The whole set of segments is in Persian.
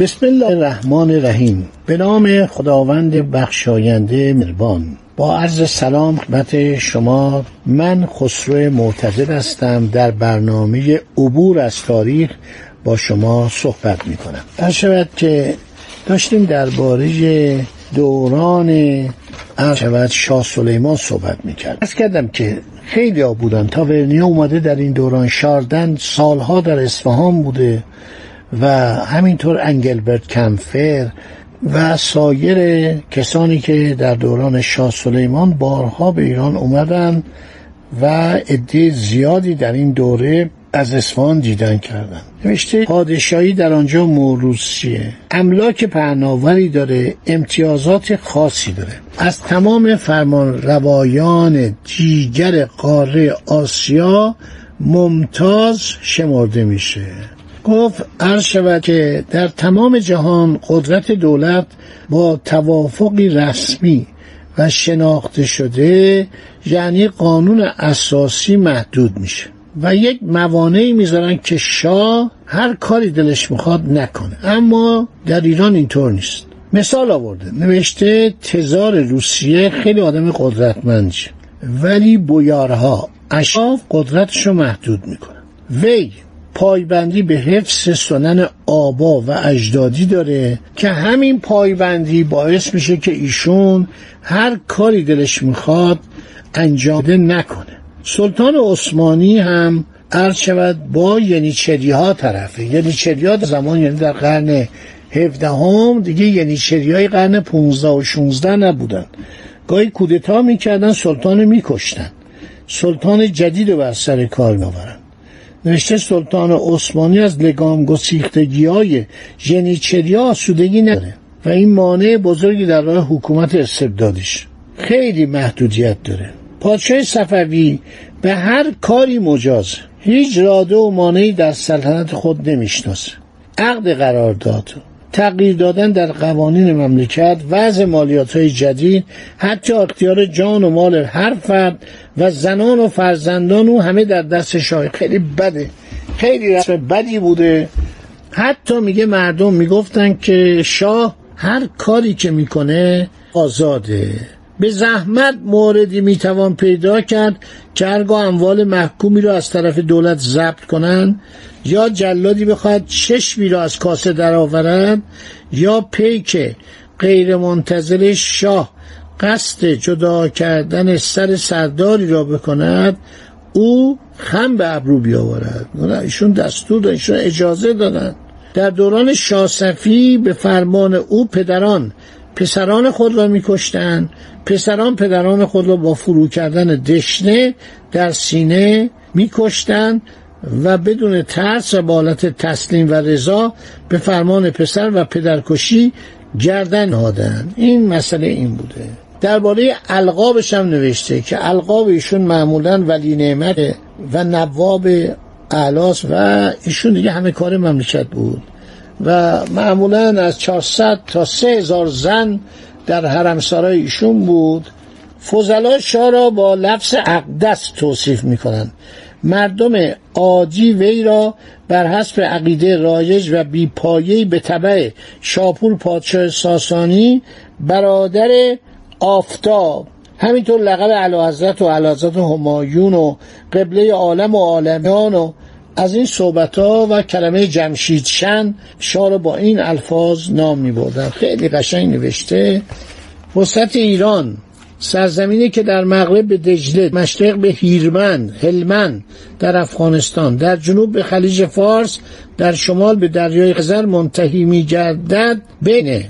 بسم الله الرحمن الرحیم. به نام خداوند بخشاینده مهربان. با عرض سلام خدمت شما. من خسرو معتزد هستم. در برنامه عبور از تاریخ با شما صحبت می کنم شود که داشتیم درباره دوران شود شاه سلیمان صحبت می کرد از کردم که خیلی ها بودن تاورنیا اومده در این دوران شاردن سالها در اصفهان بوده. و همینطور انگلبرت کمفر و سایر کسانی که در دوران شاه سلیمان بارها به ایران اومدن و عده زیادی در این دوره از اصفهان دیدن کردن. نوشته پادشاهی در آنجا موروز چیه املاک پهناوری داره امتیازات خاصی داره. از تمام فرمان روایان دیگر قاره آسیا ممتاز شمرده میشه. گفت عرض شود که در تمام جهان قدرت دولت با توافقی رسمی و شناخته شده یعنی قانون اساسی محدود میشه. و یک موانعی می‌ذارن که شاه هر کاری دلش می‌خواد نکنه. اما در ایران اینطور نیست. مثال آورده. نوشته تزار روسیه خیلی آدم قدرتمندی ولی بویارها اشراف قدرتش رو محدود می‌کنه وی پایبندی به حفظ سنن آبا و اجدادی داره که همین پایبندی باعث میشه که ایشون هر کاری دلش می‌خواد انجام نکنه. سلطان عثمانی هم عرض شود با ینیچری ها طرفه. ینیچری ها زمان یعنی در قرن هفدهم دیگه ینیچری های قرن 15 و 16 نبودن. گاهی کودتا می‌کردن سلطان میکشتن. سلطان جدید رو بر سر کار میآورن. نوشته سلطان عثمانی از لگام گسیختگی های ژنیچری آسودگی نداره و این مانع بزرگی در راه حکومت استبدادیش خیلی محدودیت داره. پادشاه صفوی به هر کاری مجاز هیچ راده و مانعی در سلطنت خود نمی‌شناسه. عقد قرارداد تغییر دادن در قوانین مملکت وضع مالیات های جدید حتی اختیار جان و مال هر فرد و زنان و فرزندان او همه در دست شاه خیلی بده. خیلی رسم بدی بوده. حتی میگه مردم می‌گفتن که شاه هر کاری که می‌کنه آزاده. به زحمت موردی می‌توان پیدا کرد که هرگاه اموال محکومی را از طرف دولت ضبط کنند یا جلادی بخواهد چشمی را از کاسه درآورد یا پیک غیر منتظر شاه قصد جدا کردن سر سرداری را بکند او خم به ابرو بیاورد. ایشون دستور دادن ایشون اجازه دادن. در دوران شاسفی به فرمان او پدران پسران خود را میکشتند پسران پدران خود را با فرو کردن دشنه در سینه میکشتند و بدون ترس و بالت تسلیم و رضا به فرمان پسر و پدرکشی گردن نهادن این مسئله این بوده. درباره القابش هم نوشته که القاب ایشون معمولا ولی نعمت و نواب اعلاس و ایشون دیگه همه کار مملکت بود. و معمولا از 400 تا 3000 زن در حرمسرای ایشون بود. فضلا شاه را با لفظ اقدس توصیف می‌کنند. مردم عادی وی را بر حسب عقیده رایج و بیپایهی به طبع شاپور پادشاه ساسانی برادر آفتاب همینطور لقب علاحضرت و علاحضرت همایون و قبله عالم و عالمیان و از این صحبت ها و کلمه جمشید شن شاه با این الفاظ نام می بردن خیلی قشنگ نوشته. وسط ایران سرزمینی که در مغرب به دجله مشرق به هیرمن هلمن در افغانستان در جنوب به خلیج فارس در شمال به دریای خزر منتهی می گردد بین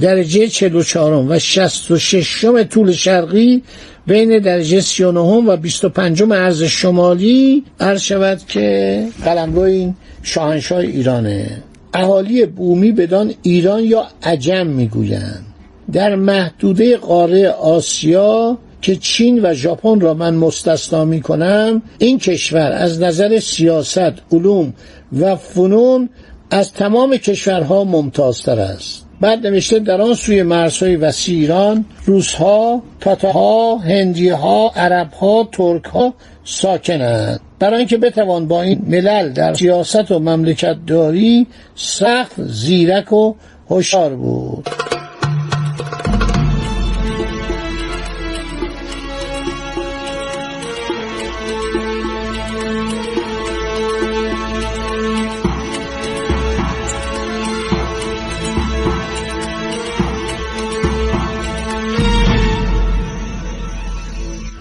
درجه 44 و 66 طول شرقی بین درجه 39 و 25 عرض شمالی عرض شود که قلمرو این شاهنشاه ایرانه. اهالی بومی بدان ایران یا عجم می‌گویند. در محدوده قاره آسیا که چین و ژاپن را من مستثنا می کنم این کشور از نظر سیاست علوم و فنون از تمام کشورها ممتازتر است. بعد نوشته در آن سوی مرزهای وسیع ایران روسها تاتاها هندیها عربها ترکها ساکنند. برای اینکه بتوان با این ملل در سیاست و مملکت داری سخت زیرک و هوشیار بود.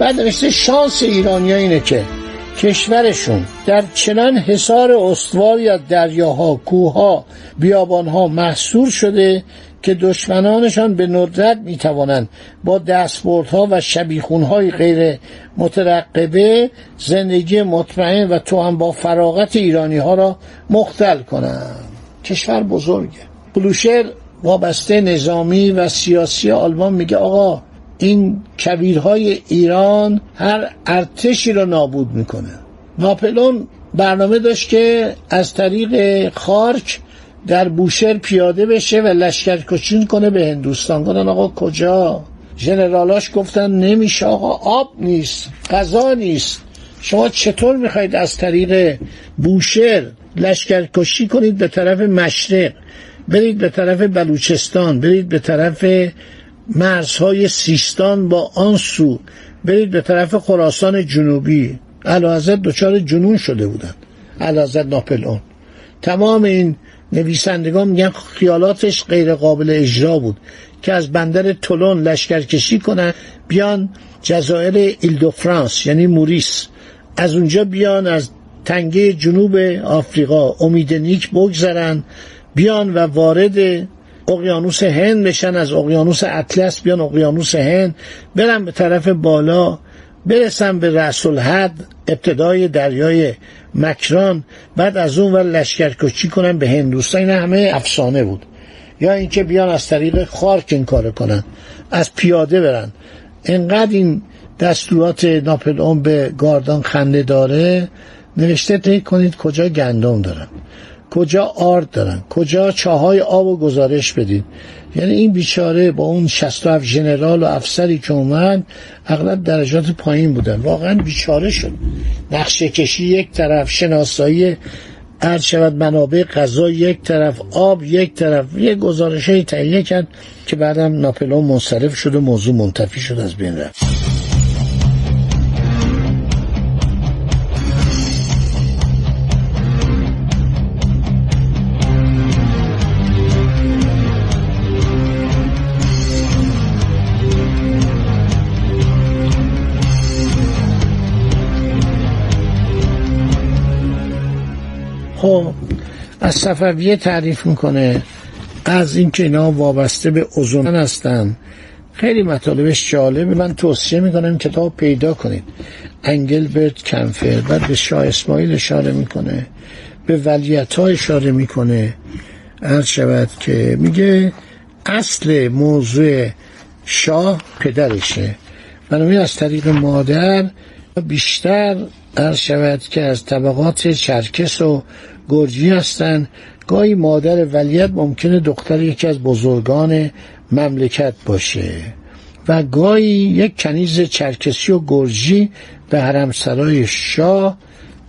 بعد نوشته شانس ایرانی اینه که کشورشون در چنان حصار استوار یا دریاها کوهها بیابانها محصور شده که دشمنانشان به ندرت می‌توانند با دستبردها و شبیخونهای غیر مترقبه زندگی مطمئن و تو هم با فراغت ایرانی ها را مختل کنند. کشور بزرگه. بلوشر وابسته نظامی و سیاسی آلمان میگه آقا این کبیرهای ایران هر ارتشی را نابود می‌کنه. ناپلون برنامه داشت که از طریق خارک در بوشهر پیاده بشه و لشکر کشین کنه به هندوستان. گفتن آقا کجا؟ ژنرالاش گفتن نمیشه آقا آب نیست غذا نیست. شما چطور می‌خواید از طریق بوشهر لشکر کشی کنید به طرف مشرق؟ برید به طرف بلوچستان برید به طرف مرزهای سیستان با آن سو برید به طرف خراسان جنوبی. علازت دچار جنون شده بودند. علازت ناپلئون تمام این نویسندگان میگن خیالاتش غیر قابل اجرا بود که از بندر تولون لشکرکشی کنن بیان جزایر ایل فرانس یعنی موریس. از اونجا بیان از تنگه جنوب آفریقا امید نیک بگذرن بیان و وارد اقیانوس هند بشن از اقیانوس اطلس بیان اقیانوس هند برن به طرف بالا برسن به رأس الحد ابتدای دریای مکران بعد از اون ور لشکرکشی کنن به هندوستان. این همه افسانه بود. یا اینکه بیان از طریق خارک این کار کنن از پیاده برن. انقدر این دستورات ناپلئون به گاردان خنده داره نوشته تهی کنید کجا گندم دارن. کجا آرد دارن؟ کجا چاهای آب و گزارش بدید یعنی این بیچاره با اون 67 ژنرال و افسری که اومد اغلب درجات پایین بودن. واقعا بیچاره شد. نقشه کشی یک طرف شناسایی هر شود منابع غذا یک طرف آب یک طرف. یه گزارش تهیه کرد که بعدم ناپلون منصرف شد و موضوع منتفی شد از بین رفت. خب از صفویه تعریف می‌کنه. از اینکه اینا وابسته به اوزون هستن. خیلی مطالبش جالبه. من توصیه می‌کنم کتاب پیدا کنید. انگلبرت کنفر بعد به شاه اسماعیل اشاره می‌کنه. به ولیت ها اشاره می‌کنه. عرض شود که میگه اصل موضوع شاه پدرشه. بنابراین از طریق مادر بیشتر عرض شود که از طبقات چرکس و گرجی هستند. گاهی مادر ولیت ممکنه دختر یکی از بزرگان مملکت باشه و گاهی یک کنیز چرکسی و گرجی به حرمسرای شاه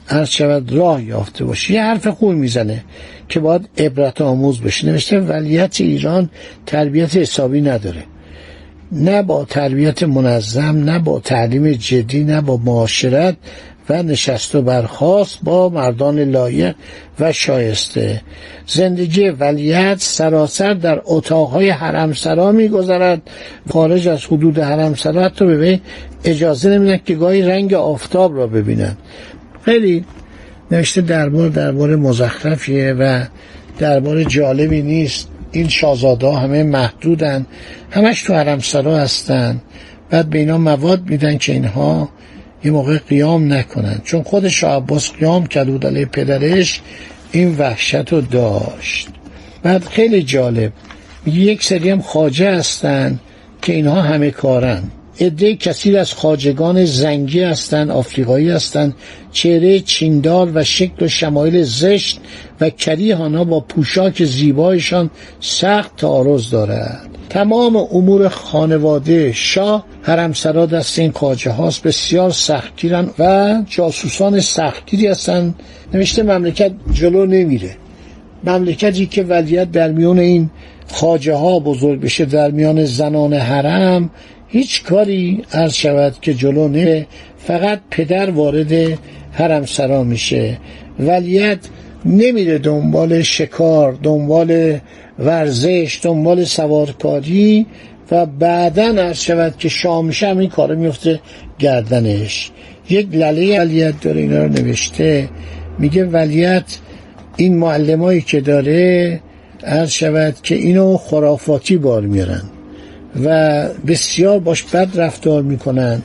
عرض شود راه یافته باشه. یه حرف خوب می‌زنه که باید عبرت آموز بشه. نوشته ولیت ایران تربیت حسابی نداره. نه با تربیت منظم نه با تعلیم جدی نه با معاشرت و نشست و برخواست با مردان لایق و شایسته. زندگی ولیت سراسر در اتاقهای حرمسرا میگذرد. خارج از حدود حرمسرا حتی به اجازه نمیدن که گاهی رنگ آفتاب را ببینند خیلی نوشته دربار دربار مزخرفیه و دربار جالبی نیست. این شاهزاده همه محدودن. همش تو حرمسرا هستن. بعد به اینا مواد میدن که اینها یه موقع قیام نکنن. چون خود شاه عباس قیام کرده بود علیه پدرش این وحشت رو داشت. بعد خیلی جالب. یک سری هم خاجه هستن که اینها همه کارن. عده کثیر از خاجگان زنگی هستند آفریقایی هستند چهره چیندار و شکل و شمایل زشت و کریه آنها با پوشاک زیبایشان سخت تعارض دارد. تمام امور خانواده شاه حرمسرا دست این خاجه هاست بسیار سختگیرن و جاسوسان سختگیری هستند نوشته مملکت جلو نمیره. مملکتی که ولیت در میون این خاجه ها بزرگ بشه در میان زنان حرم هیچ کاری عرض شود که جلو نه فقط پدر وارد حرم سرا میشه. ولیت نمیره دنبال شکار دنبال ورزش دنبال سوارکاری و بعدا عرض شود که شامشه این کار میفته گردنش. یک لله ولیت داره اینا رو نوشته. میگه ولیت این معلمایی که داره عرض شود که اینو خرافاتی بار میارن و بسیار باش بد رفتار می‌کنن.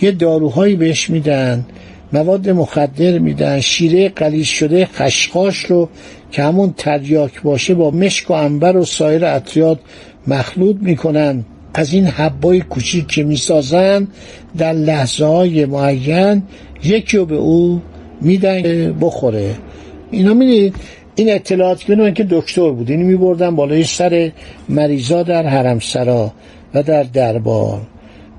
یه داروهایی بهش میدن. مواد مخدر میدن شیره قلیز شده خشخاش رو که همون تریاک باشه با مشک و انبر و سایر اطریاد مخلوط می‌کنن. از این حبای کوچیک که می‌سازن در لحظه های معین یکی رو به او میدن بخوره. اینا می‌دید این اطلاعات که که دکتر بود. اینو میبردن بالای سر مریضا در حرمسرا و در دربار.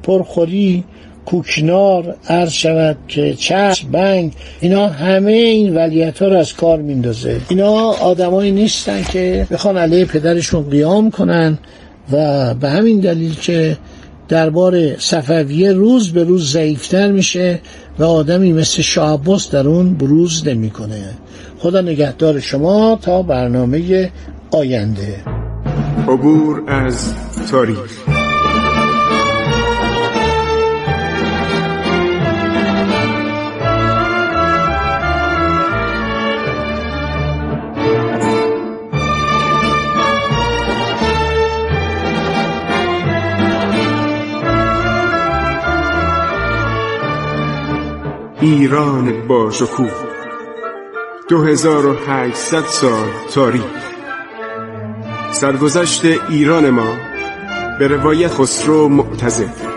پرخوری کوکنار عرض شود که چشم بنگ اینا همه این ولیت ها رو از کار میندازه. اینا آدمایی نیستن که بخوان علیه پدرشون قیام کنن و به همین دلیل که دربار صفویه روز به روز ضعیفتر میشه و آدمی مثل شعباس در اون بروز نمی‌کنه. خدا نگهدار شما تا برنامه آینده. عبور از تاریخ. ایران با شکوه. 2800 سال تاریخ. سرگذشت ایران ما به روایت خسرو معتزد.